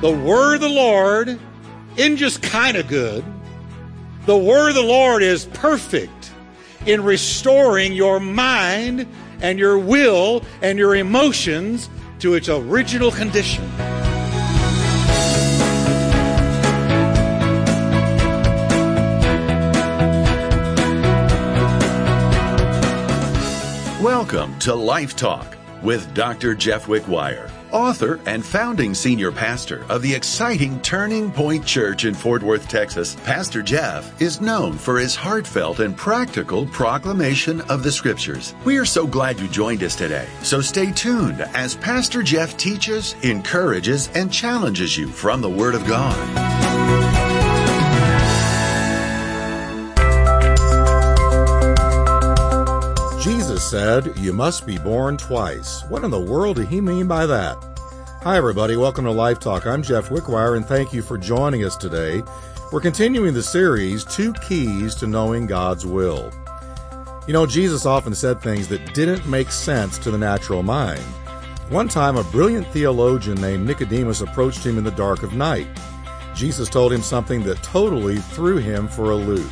The word of the Lord isn't just kind of good. The word of the Lord is perfect in restoring your mind and your will and your emotions to its original condition. Welcome to Life Talk with Dr. Jeff Wickwire, author and founding senior pastor of the exciting Turning Point Church in Fort Worth, Texas. Pastor Jeff is known for his heartfelt and practical proclamation of the scriptures. We are so glad you joined us today. So stay tuned as Pastor Jeff teaches, encourages, and challenges you from the Word of God. Jesus said, You must be born twice. What in the world did he mean by that? Hi, everybody. Welcome to Life Talk. I'm Jeff Wickwire, and thank you for joining us today. We're continuing the series, Two Keys to Knowing God's Will. You know, Jesus often said things that didn't make sense to the natural mind. One time, a brilliant theologian named Nicodemus approached him in the dark of night. Jesus told him something that totally threw him for a loop.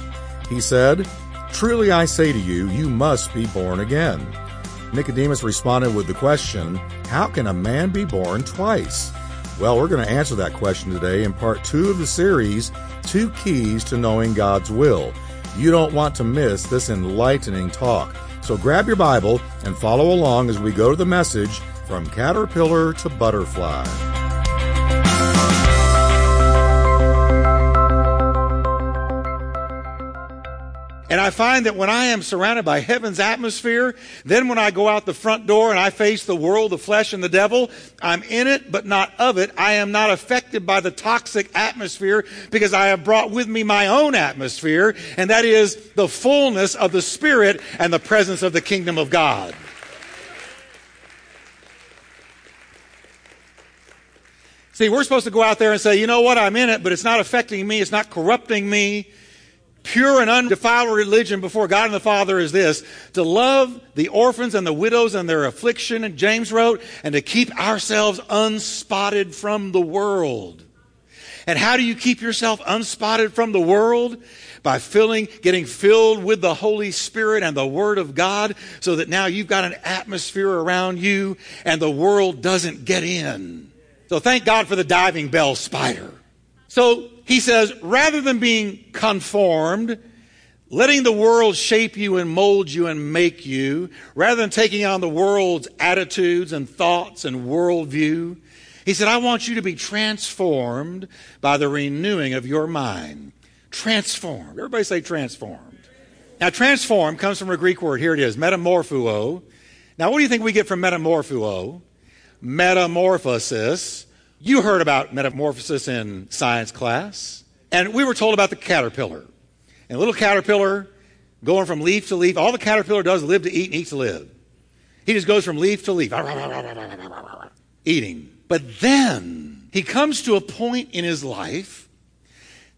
He said, Truly I say to you, you must be born again. Nicodemus responded with the question, How can a man be born twice? Well, we're going to answer that question today in part two of the series, Two Keys to Knowing God's Will. You don't want to miss this enlightening talk. So grab your Bible and follow along as we go to the message from caterpillar to butterfly. And I find that when I am surrounded by heaven's atmosphere, then when I go out the front door and I face the world, the flesh, and the devil, I'm in it, but not of it. I am not affected by the toxic atmosphere because I have brought with me my own atmosphere, and that is the fullness of the Spirit and the presence of the kingdom of God. See, we're supposed to go out there and say, you know what, I'm in it, but it's not affecting me, it's not corrupting me pure and undefiled religion before God and the Father is this to love the orphans and the widows and their affliction, and James wrote, and to keep ourselves unspotted from the world. And how do you keep yourself unspotted from the world? By filling, getting filled with the Holy Spirit and the Word of God so that now you've got an atmosphere around you and the world doesn't get in. So thank God for the diving bell spider. So he says, rather than being conformed, letting the world shape you and mold you and make you, rather than taking on the world's attitudes and thoughts and worldview, he said, I want you to be transformed by the renewing of your mind. Transformed. Everybody say transformed. Now, transform comes from a Greek word. Here it is, metamorphuo. Now, what do you think we get from metamorphuo? Metamorphosis you heard about metamorphosis in science class, and we were told about the caterpillar. And a little caterpillar going from leaf to leaf. All the caterpillar does is live to eat and eat to live. He just goes from leaf to leaf, eating. But then he comes to a point in his life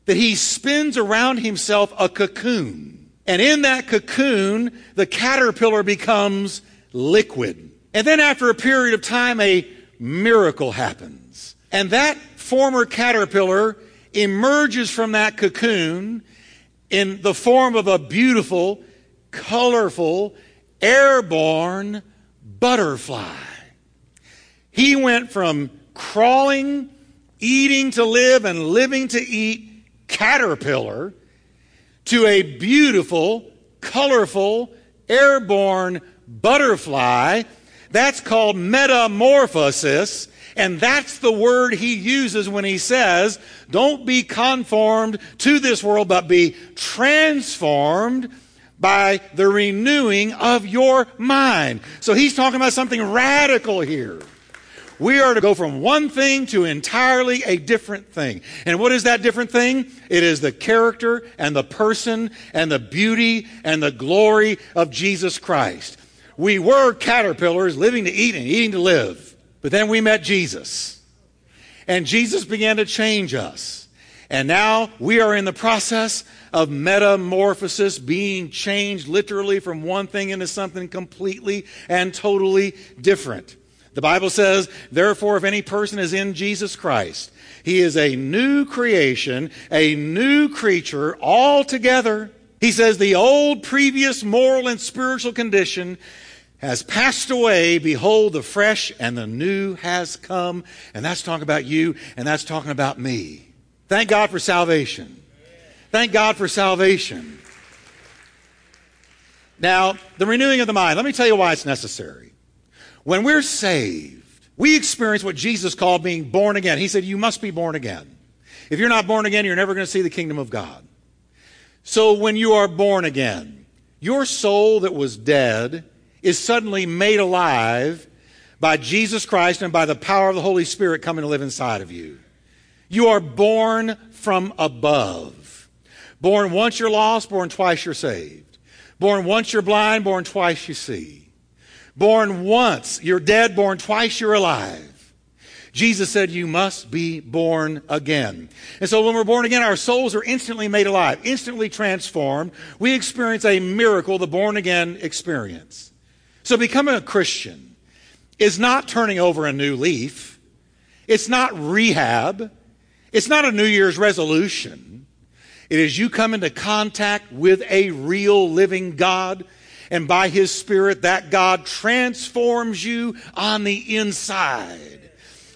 that he spins around himself a cocoon. And in that cocoon, the caterpillar becomes liquid. And then after a period of time, a miracle happens. And that former caterpillar emerges from that cocoon in the form of a beautiful, colorful, airborne butterfly. He went from crawling, eating to live, and living to eat caterpillar to a beautiful, colorful, airborne butterfly. That's called metamorphosis. And that's the word he uses when he says, don't be conformed to this world, but be transformed by the renewing of your mind. So he's talking about something radical here. We are to go from one thing to entirely a different thing. And what is that different thing? It is the character and the person and the beauty and the glory of Jesus Christ. We were caterpillars living to eat and eating to live. But then we met Jesus. And Jesus began to change us. And now we are in the process of metamorphosis, being changed literally from one thing into something completely and totally different. The Bible says, therefore, if any person is in Jesus Christ, he is a new creation, a new creature altogether. He says the old previous moral and spiritual condition has passed away. Behold, the fresh and the new has come. And that's talking about you, and that's talking about me. Thank God for salvation. Thank God for salvation. Now, the renewing of the mind, let me tell you why it's necessary. When we're saved, we experience what Jesus called being born again. He said, You must be born again. If you're not born again, you're never going to see the kingdom of God. So when you are born again, your soul that was dead is suddenly made alive by Jesus Christ and by the power of the Holy Spirit coming to live inside of you. You are born from above. Born once you're lost, born twice you're saved. Born once you're blind, born twice you see. Born once you're dead, born twice you're alive. Jesus said, You must be born again. And so when we're born again, our souls are instantly made alive, instantly transformed. We experience a miracle, the born again experience. So becoming a Christian is not turning over a new leaf. It's not rehab. It's not a New Year's resolution. It is you come into contact with a real living God, and by His Spirit, that God transforms you on the inside.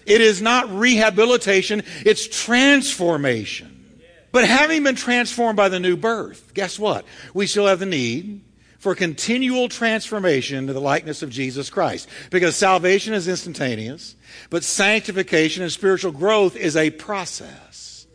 It is not rehabilitation, it's transformation. But having been transformed by the new birth, guess what? We still have the need for continual transformation into the likeness of Jesus Christ. Because salvation is instantaneous, but sanctification and spiritual growth is a process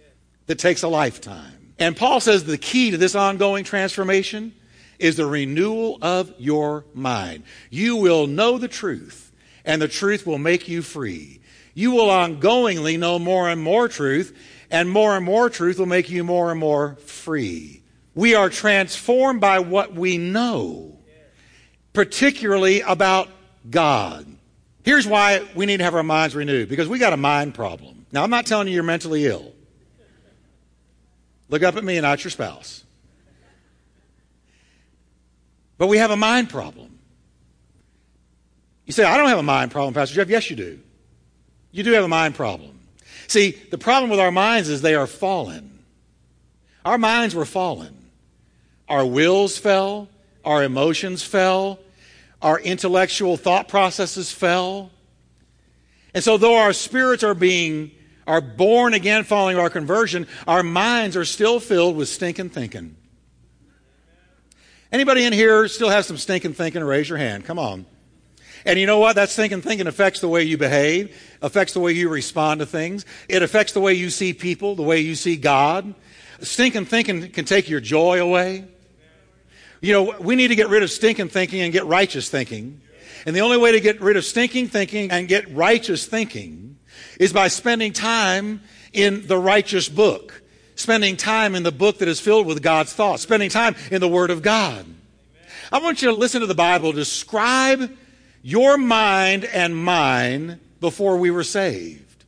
that takes a lifetime. And Paul says the key to this ongoing transformation is the renewal of your mind. You will know the truth, and the truth will make you free. You will ongoingly know more and more truth, and more and more truth will make you more and more free. We are transformed by what we know, particularly about God. Here's why we need to have our minds renewed because we got a mind problem. Now, I'm not telling you you're mentally ill. Look up at me and not your spouse. But we have a mind problem. You say, I don't have a mind problem, Pastor Jeff. Yes, you do. You do have a mind problem. See, the problem with our minds is they are fallen. Our minds were fallen. Our wills fell, our emotions fell, our intellectual thought processes fell. And so, though our spirits are being are born again following our conversion, our minds are still filled with stinking thinking. Anybody in here still has some stinking thinking? Raise your hand. Come on. And you know what? That stinking thinking affects the way you behave, affects the way you respond to things. It affects the way you see people, the way you see God. Stinking thinking can take your joy away. You know, we need to get rid of stinking thinking and get righteous thinking. And the only way to get rid of stinking thinking and get righteous thinking is by spending time in the righteous book, spending time in the book that is filled with God's thoughts, spending time in the Word of God. I want you to listen to the Bible describe your mind and mine before we were saved.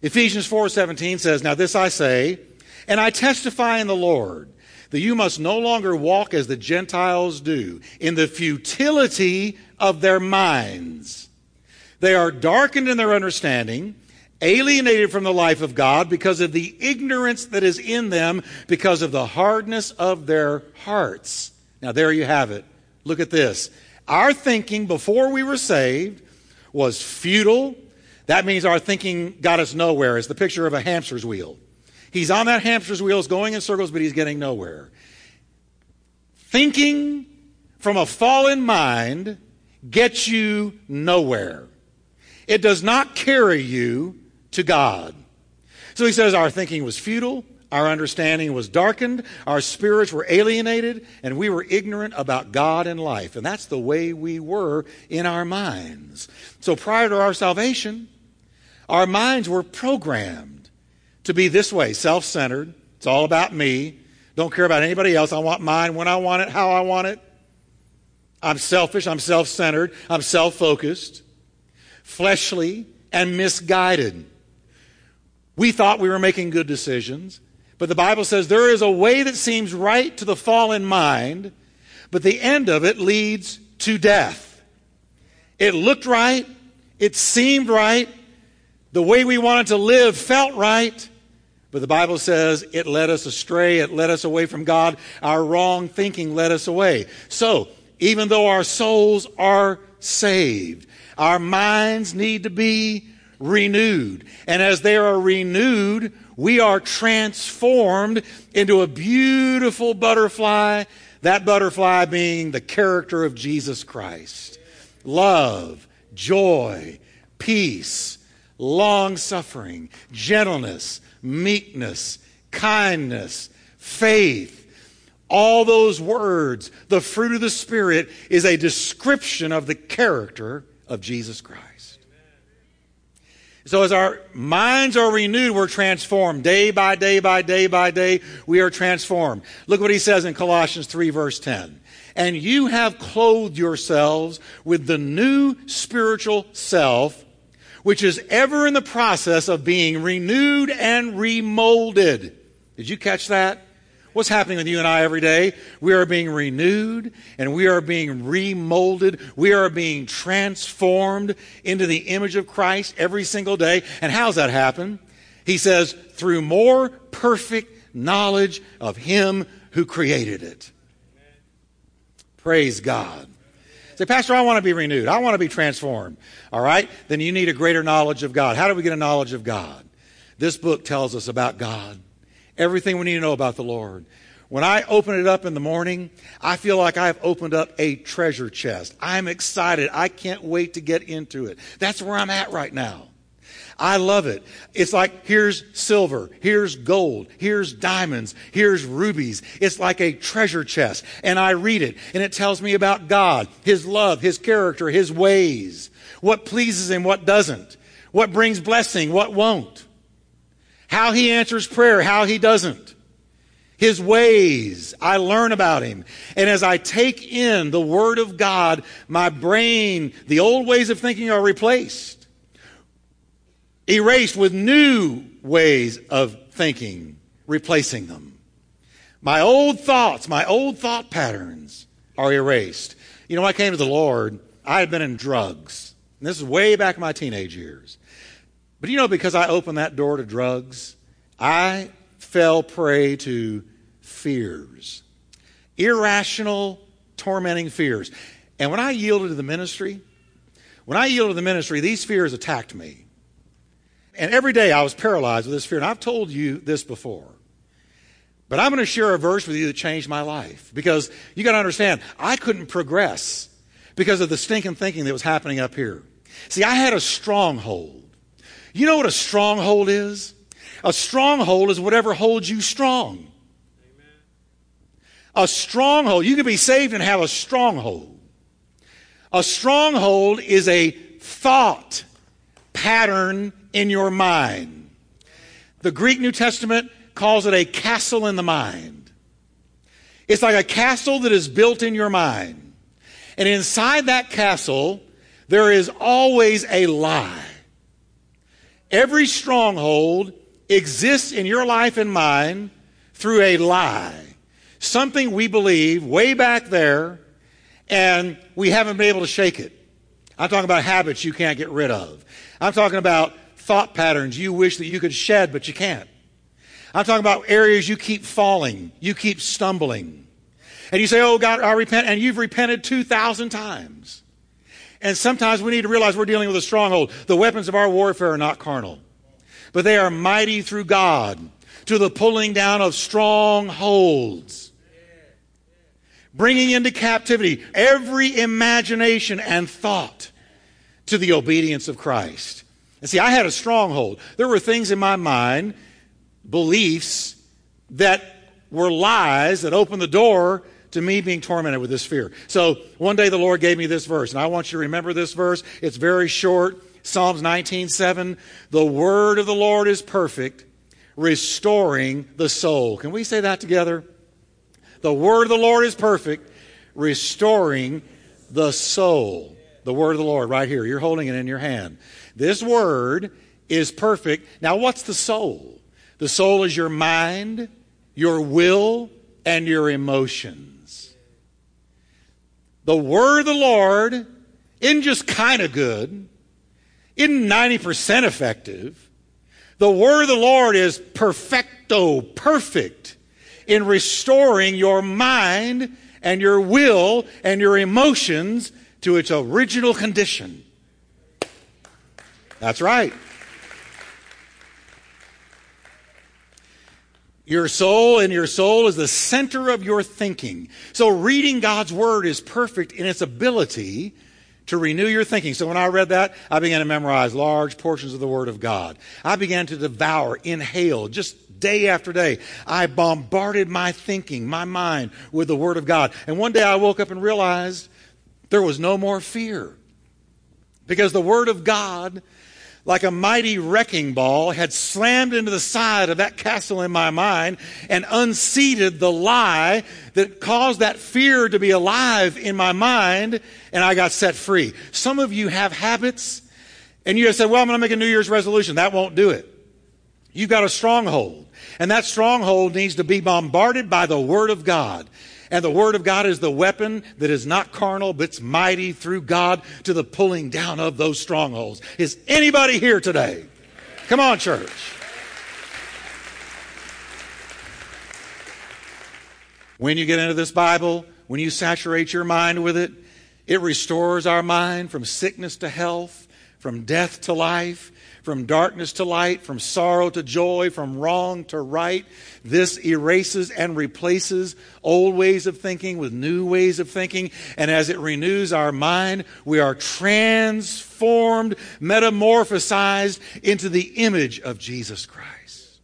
Ephesians 4:17 says, "Now this I say, and I testify in the Lord, that you must no longer walk as the Gentiles do, in the futility of their minds. They are darkened in their understanding, alienated from the life of God because of the ignorance that is in them, because of the hardness of their hearts. Now, there you have it. Look at this. Our thinking before we were saved was futile. That means our thinking got us nowhere. It's the picture of a hamster's wheel. He's on that hamster's wheels going in circles, but he's getting nowhere. Thinking from a fallen mind gets you nowhere. It does not carry you to God. So he says, Our thinking was futile, our understanding was darkened, our spirits were alienated, and we were ignorant about God and life. And that's the way we were in our minds. So prior to our salvation, our minds were programmed to be this way self centered. It's all about me. Don't care about anybody else. I want mine when I want it, how I want it. I'm selfish. I'm self centered. I'm self focused, fleshly, and misguided. We thought we were making good decisions, but the Bible says there is a way that seems right to the fallen mind, but the end of it leads to death. It looked right, It seemed right. The way we wanted to live felt right. But the Bible says it led us astray. It led us away from God. Our wrong thinking led us away. So, even though our souls are saved, our minds need to be renewed. And as they are renewed, we are transformed into a beautiful butterfly, that butterfly being the character of Jesus Christ. Love, joy, peace, long suffering, gentleness, meekness, kindness, faith. All those words, the fruit of the Spirit, is a description of the character of Jesus Christ. So as our minds are renewed, we're transformed. Day by day by day by day, we are transformed. Look what he says in Colossians 3 verse 10. And you have clothed yourselves with the new spiritual self, which is ever in the process of being renewed and remolded. Did you catch that? What's happening with you and I every day? We are being renewed and we are being remolded. We are being transformed into the image of Christ every single day. And how's that happen? He says, through more perfect knowledge of Him who created it. Praise God. Say, Pastor, I want to be renewed. I want to be transformed. All right? Then you need a greater knowledge of God. How do we get a knowledge of God? This book tells us about God everything we need to know about the Lord. When I open it up in the morning, I feel like I've opened up a treasure chest. I'm excited. I can't wait to get into it. That's where I'm at right now. I love it. It's like here's silver, here's gold, here's diamonds, here's rubies. It's like a treasure chest. And I read it, and it tells me about God, His love, His character, His ways, what pleases Him, what doesn't, what brings blessing, what won't how he answers prayer, how he doesn't. His ways, I learn about him. And as I take in the Word of God, my brain, the old ways of thinking are replaced, erased with new ways of thinking, replacing them. My old thoughts, my old thought patterns are erased. You know, when I came to the Lord, I had been in drugs. And this is way back in my teenage years. But you know, because I opened that door to drugs, I fell prey to fears, irrational, tormenting fears. And when I yielded to the ministry, when I yielded to the ministry, these fears attacked me. And every day I was paralyzed with this fear. And I've told you this before. But I'm going to share a verse with you that changed my life. Because you got to understand, I couldn't progress because of the stinking thinking that was happening up here. See, I had a stronghold. You know what a stronghold is? A stronghold is whatever holds you strong. A stronghold, you can be saved and have a stronghold. A stronghold is a thought pattern in your mind. The Greek New Testament calls it a castle in the mind. It's like a castle that is built in your mind. And inside that castle, there is always a lie. Every stronghold exists in your life and mine through a lie. Something we believe way back there, and we haven't been able to shake it. I'm talking about habits you can't get rid of. I'm talking about thought patterns you wish that you could shed, but you can't. I'm talking about areas you keep falling, you keep stumbling. And you say, Oh God, I repent, and you've repented 2,000 times. And sometimes we need to realize we're dealing with a stronghold. The weapons of our warfare are not carnal, but they are mighty through God to the pulling down of strongholds, bringing into captivity every imagination and thought to the obedience of Christ. And see, I had a stronghold. There were things in my mind, beliefs, that were lies that opened the door to me being tormented with this fear. So one day the Lord gave me this verse, and I want you to remember this verse. It's very short. Psalms 19:7. The word of the Lord is perfect, restoring the soul. Can we say that together? The word of the Lord is perfect, restoring the soul. The word of the Lord right here. You're holding it in your hand. This word is perfect. Now, what's the soul? The soul is your mind, your will, and your emotions. The word of the Lord isn't just kind of good, isn't 90% effective. The word of the Lord is perfecto, perfect in restoring your mind and your will and your emotions to its original condition. That's right. Your soul and your soul is the center of your thinking. So reading God's word is perfect in its ability to renew your thinking. So when I read that, I began to memorize large portions of the word of God. I began to devour, inhale, just day after day. I bombarded my thinking, my mind with the word of God. And one day I woke up and realized there was no more fear. Because the word of God like a mighty wrecking ball, had slammed into the side of that castle in my mind and unseated the lie that caused that fear to be alive in my mind, and I got set free. Some of you have habits, and you have said, Well, I'm going to make a New Year's resolution. That won't do it. You've got a stronghold, and that stronghold needs to be bombarded by the Word of God. And the Word of God is the weapon that is not carnal, but it's mighty through God to the pulling down of those strongholds. Is anybody here today? Come on, church. When you get into this Bible, when you saturate your mind with it, it restores our mind from sickness to health, from death to life from darkness to light, from sorrow to joy, from wrong to right. This erases and replaces old ways of thinking with new ways of thinking. And as it renews our mind, we are transformed, metamorphosized into the image of Jesus Christ.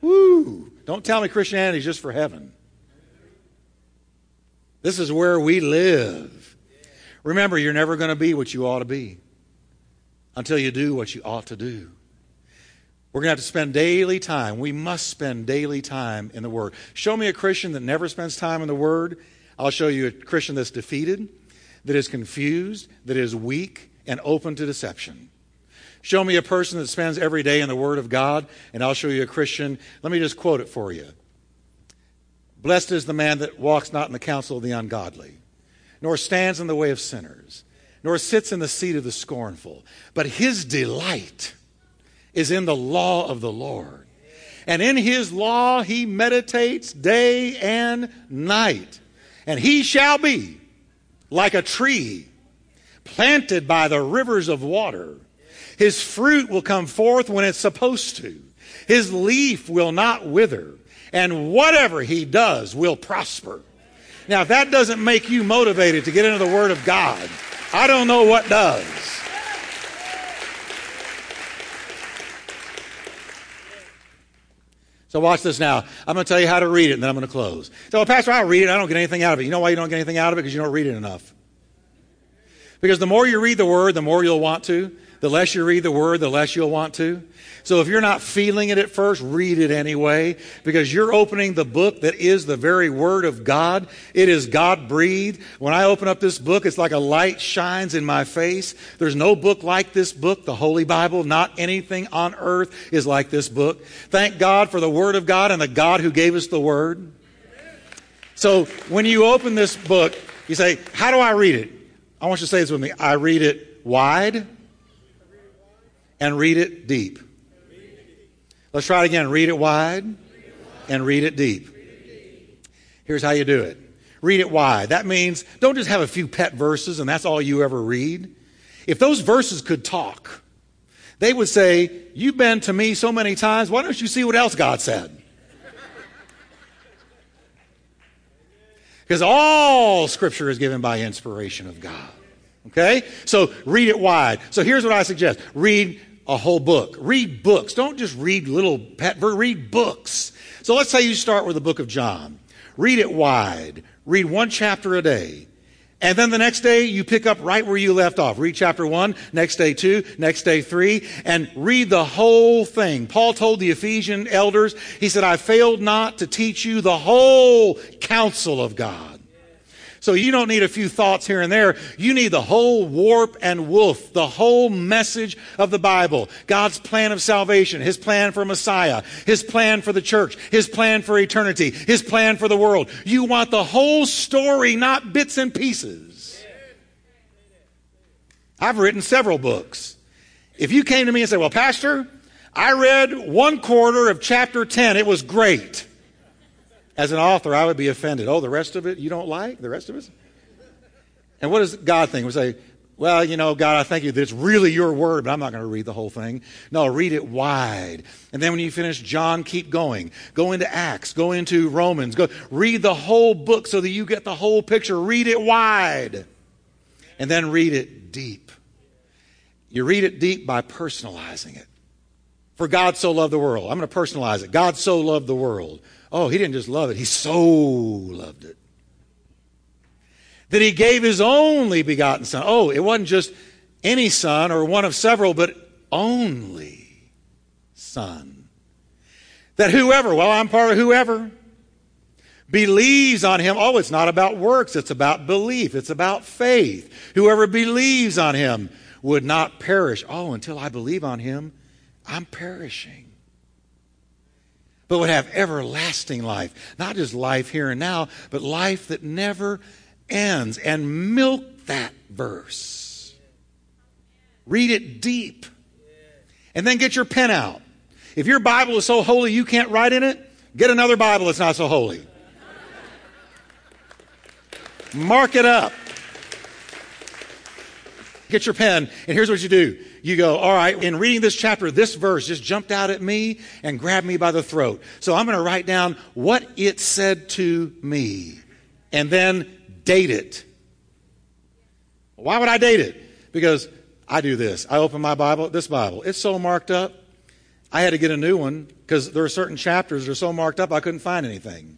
Woo! Don't tell me Christianity is just for heaven. This is where we live. Remember, you're never going to be what you ought to be until you do what you ought to do. We're going to have to spend daily time. We must spend daily time in the Word. Show me a Christian that never spends time in the Word. I'll show you a Christian that's defeated, that is confused, that is weak, and open to deception. Show me a person that spends every day in the Word of God, and I'll show you a Christian. Let me just quote it for you. Blessed is the man that walks not in the counsel of the ungodly, nor stands in the way of sinners nor sits in the seat of the scornful, but his delight is in the law of the Lord. And in his law he meditates day and night. And he shall be like a tree planted by the rivers of water. His fruit will come forth when it's supposed to. His leaf will not wither. And whatever he does will prosper. Now, if that doesn't make you motivated to get into the Word of God, I don't know what does. So watch this now. I'm going to tell you how to read it, and then I'm going to close. So, Pastor, I read it. I don't get anything out of it. You know why you don't get anything out of it? Because you don't read it enough. Because the more you read the Word, the more you'll want to. The less you read the Word, the less you'll want to. So if you're not feeling it at first, read it anyway, because you're opening the book that is the very Word of God. It is God breathed. When I open up this book, it's like a light shines in my face. There's no book like this book, the Holy Bible. Not anything on earth is like this book. Thank God for the Word of God and the God who gave us the Word. So when you open this book, you say, How do I read it? I want you to say this with me. I read it wide and read it deep. Let's try it again. Read it wide and read it deep. Here's how you do it read it wide. That means don't just have a few pet verses and that's all you ever read. If those verses could talk, they would say, You've been to me so many times, why don't you see what else God said? Because all scripture is given by inspiration of God. Okay? So read it wide. So here's what I suggest read a whole book. Read books. Don't just read little pet read books. So let's say you start with the book of John. Read it wide. Read one chapter a day. And then the next day you pick up right where you left off. Read chapter one, next day two, next day three, and read the whole thing. Paul told the Ephesian elders, he said, I failed not to teach you the whole counsel of God. So you don't need a few thoughts here and there. You need the whole warp and woof, the whole message of the Bible. God's plan of salvation, His plan for Messiah, His plan for the church, His plan for eternity, His plan for the world. You want the whole story, not bits and pieces. I've written several books. If you came to me and said, Well, Pastor, I read one quarter of chapter 10, it was great. As an author, I would be offended. Oh, the rest of it you don't like? The rest of it? And what does God think? We say, well, you know, God, I thank you that it's really your word, but I'm not going to read the whole thing. No, read it wide. And then when you finish John, keep going. Go into Acts, go into Romans, go read the whole book so that you get the whole picture. Read it wide. And then read it deep. You read it deep by personalizing it. For God so loved the world. I'm going to personalize it. God so loved the world. Oh, he didn't just love it, he so loved it that he gave his only begotten son. Oh, it wasn't just any son or one of several, but only son. That whoever, well, I'm part of whoever, believes on him. Oh, it's not about works, it's about belief, it's about faith. Whoever believes on him would not perish. Oh, until I believe on him, I'm perishing. But would have everlasting life. Not just life here and now, but life that never ends and milk that verse. Read it deep. And then get your pen out. If your Bible is so holy you can't write in it, get another Bible that's not so holy. Mark it up. Get your pen, and here's what you do. You go, all right, in reading this chapter, this verse just jumped out at me and grabbed me by the throat. So I'm going to write down what it said to me. And then date it. Why would I date it? Because I do this. I open my Bible, this Bible. It's so marked up. I had to get a new one because there are certain chapters that are so marked up I couldn't find anything.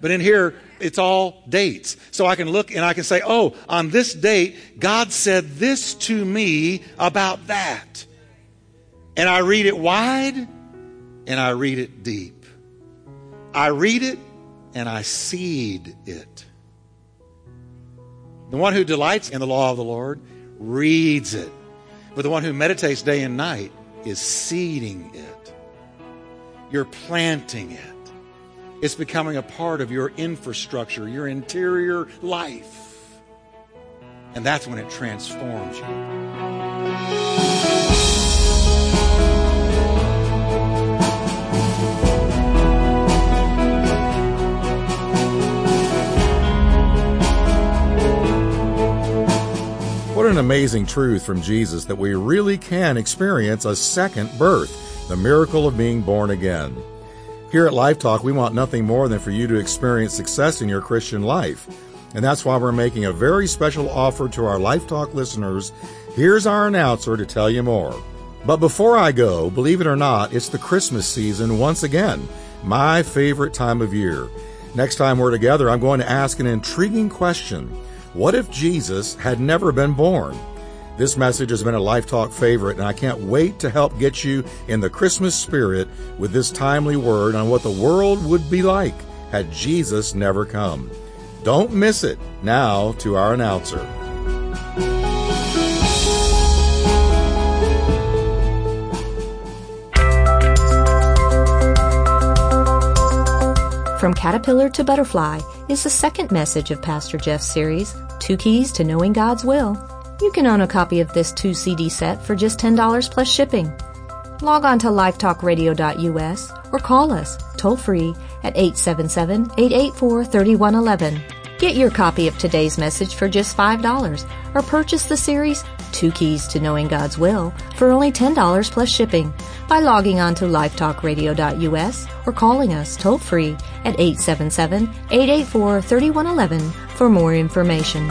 But in here, it's all dates. So I can look and I can say, oh, on this date, God said this to me about that. And I read it wide and I read it deep. I read it and I seed it. The one who delights in the law of the Lord reads it, but the one who meditates day and night is seeding it. You're planting it. It's becoming a part of your infrastructure, your interior life. And that's when it transforms you. What an amazing truth from Jesus that we really can experience a second birth, the miracle of being born again. Here at Life Talk, we want nothing more than for you to experience success in your Christian life. And that's why we're making a very special offer to our Life Talk listeners. Here's our announcer to tell you more. But before I go, believe it or not, it's the Christmas season once again, my favorite time of year. Next time we're together, I'm going to ask an intriguing question. What if Jesus had never been born? This message has been a Life Talk favorite, and I can't wait to help get you in the Christmas spirit with this timely word on what the world would be like had Jesus never come. Don't miss it. Now to our announcer. From Caterpillar to Butterfly is the second message of Pastor Jeff's series, Two Keys to Knowing God's Will. You can own a copy of this two CD set for just $10 plus shipping. Log on to lifetalkradio.us or call us toll free at 877 884 3111. Get your copy of today's message for just $5 or purchase the series Two Keys to Knowing God's Will for only $10 plus shipping by logging on to lifetalkradio.us or calling us toll free at 877-884-3111 for more information.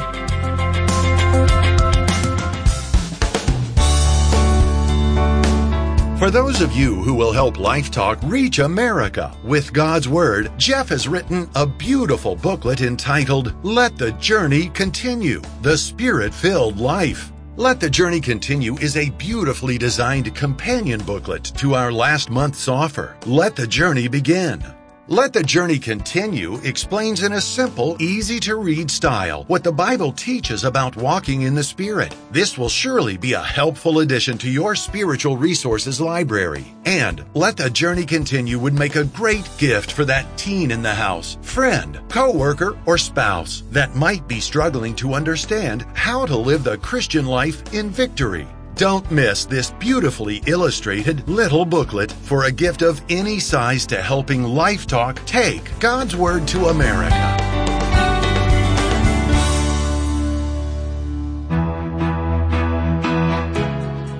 For those of you who will help Life Talk reach America with God's Word, Jeff has written a beautiful booklet entitled Let the Journey Continue The Spirit Filled Life. Let the Journey Continue is a beautifully designed companion booklet to our last month's offer, Let the Journey Begin. Let the Journey Continue explains in a simple, easy to read style what the Bible teaches about walking in the Spirit. This will surely be a helpful addition to your spiritual resources library. And Let the Journey Continue would make a great gift for that teen in the house, friend, coworker, or spouse that might be struggling to understand how to live the Christian life in victory. Don't miss this beautifully illustrated little booklet for a gift of any size to helping Life Talk take God's Word to America.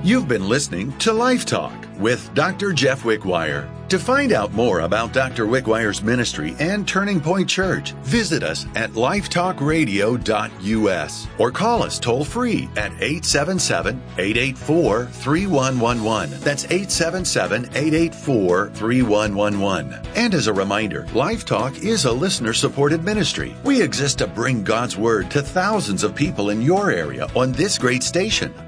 You've been listening to Life Talk with Dr. Jeff Wickwire. To find out more about Dr. Wickwire's ministry and Turning Point Church, visit us at lifetalkradio.us or call us toll free at 877 884 3111. That's 877 884 3111. And as a reminder, Life Talk is a listener supported ministry. We exist to bring God's Word to thousands of people in your area on this great station.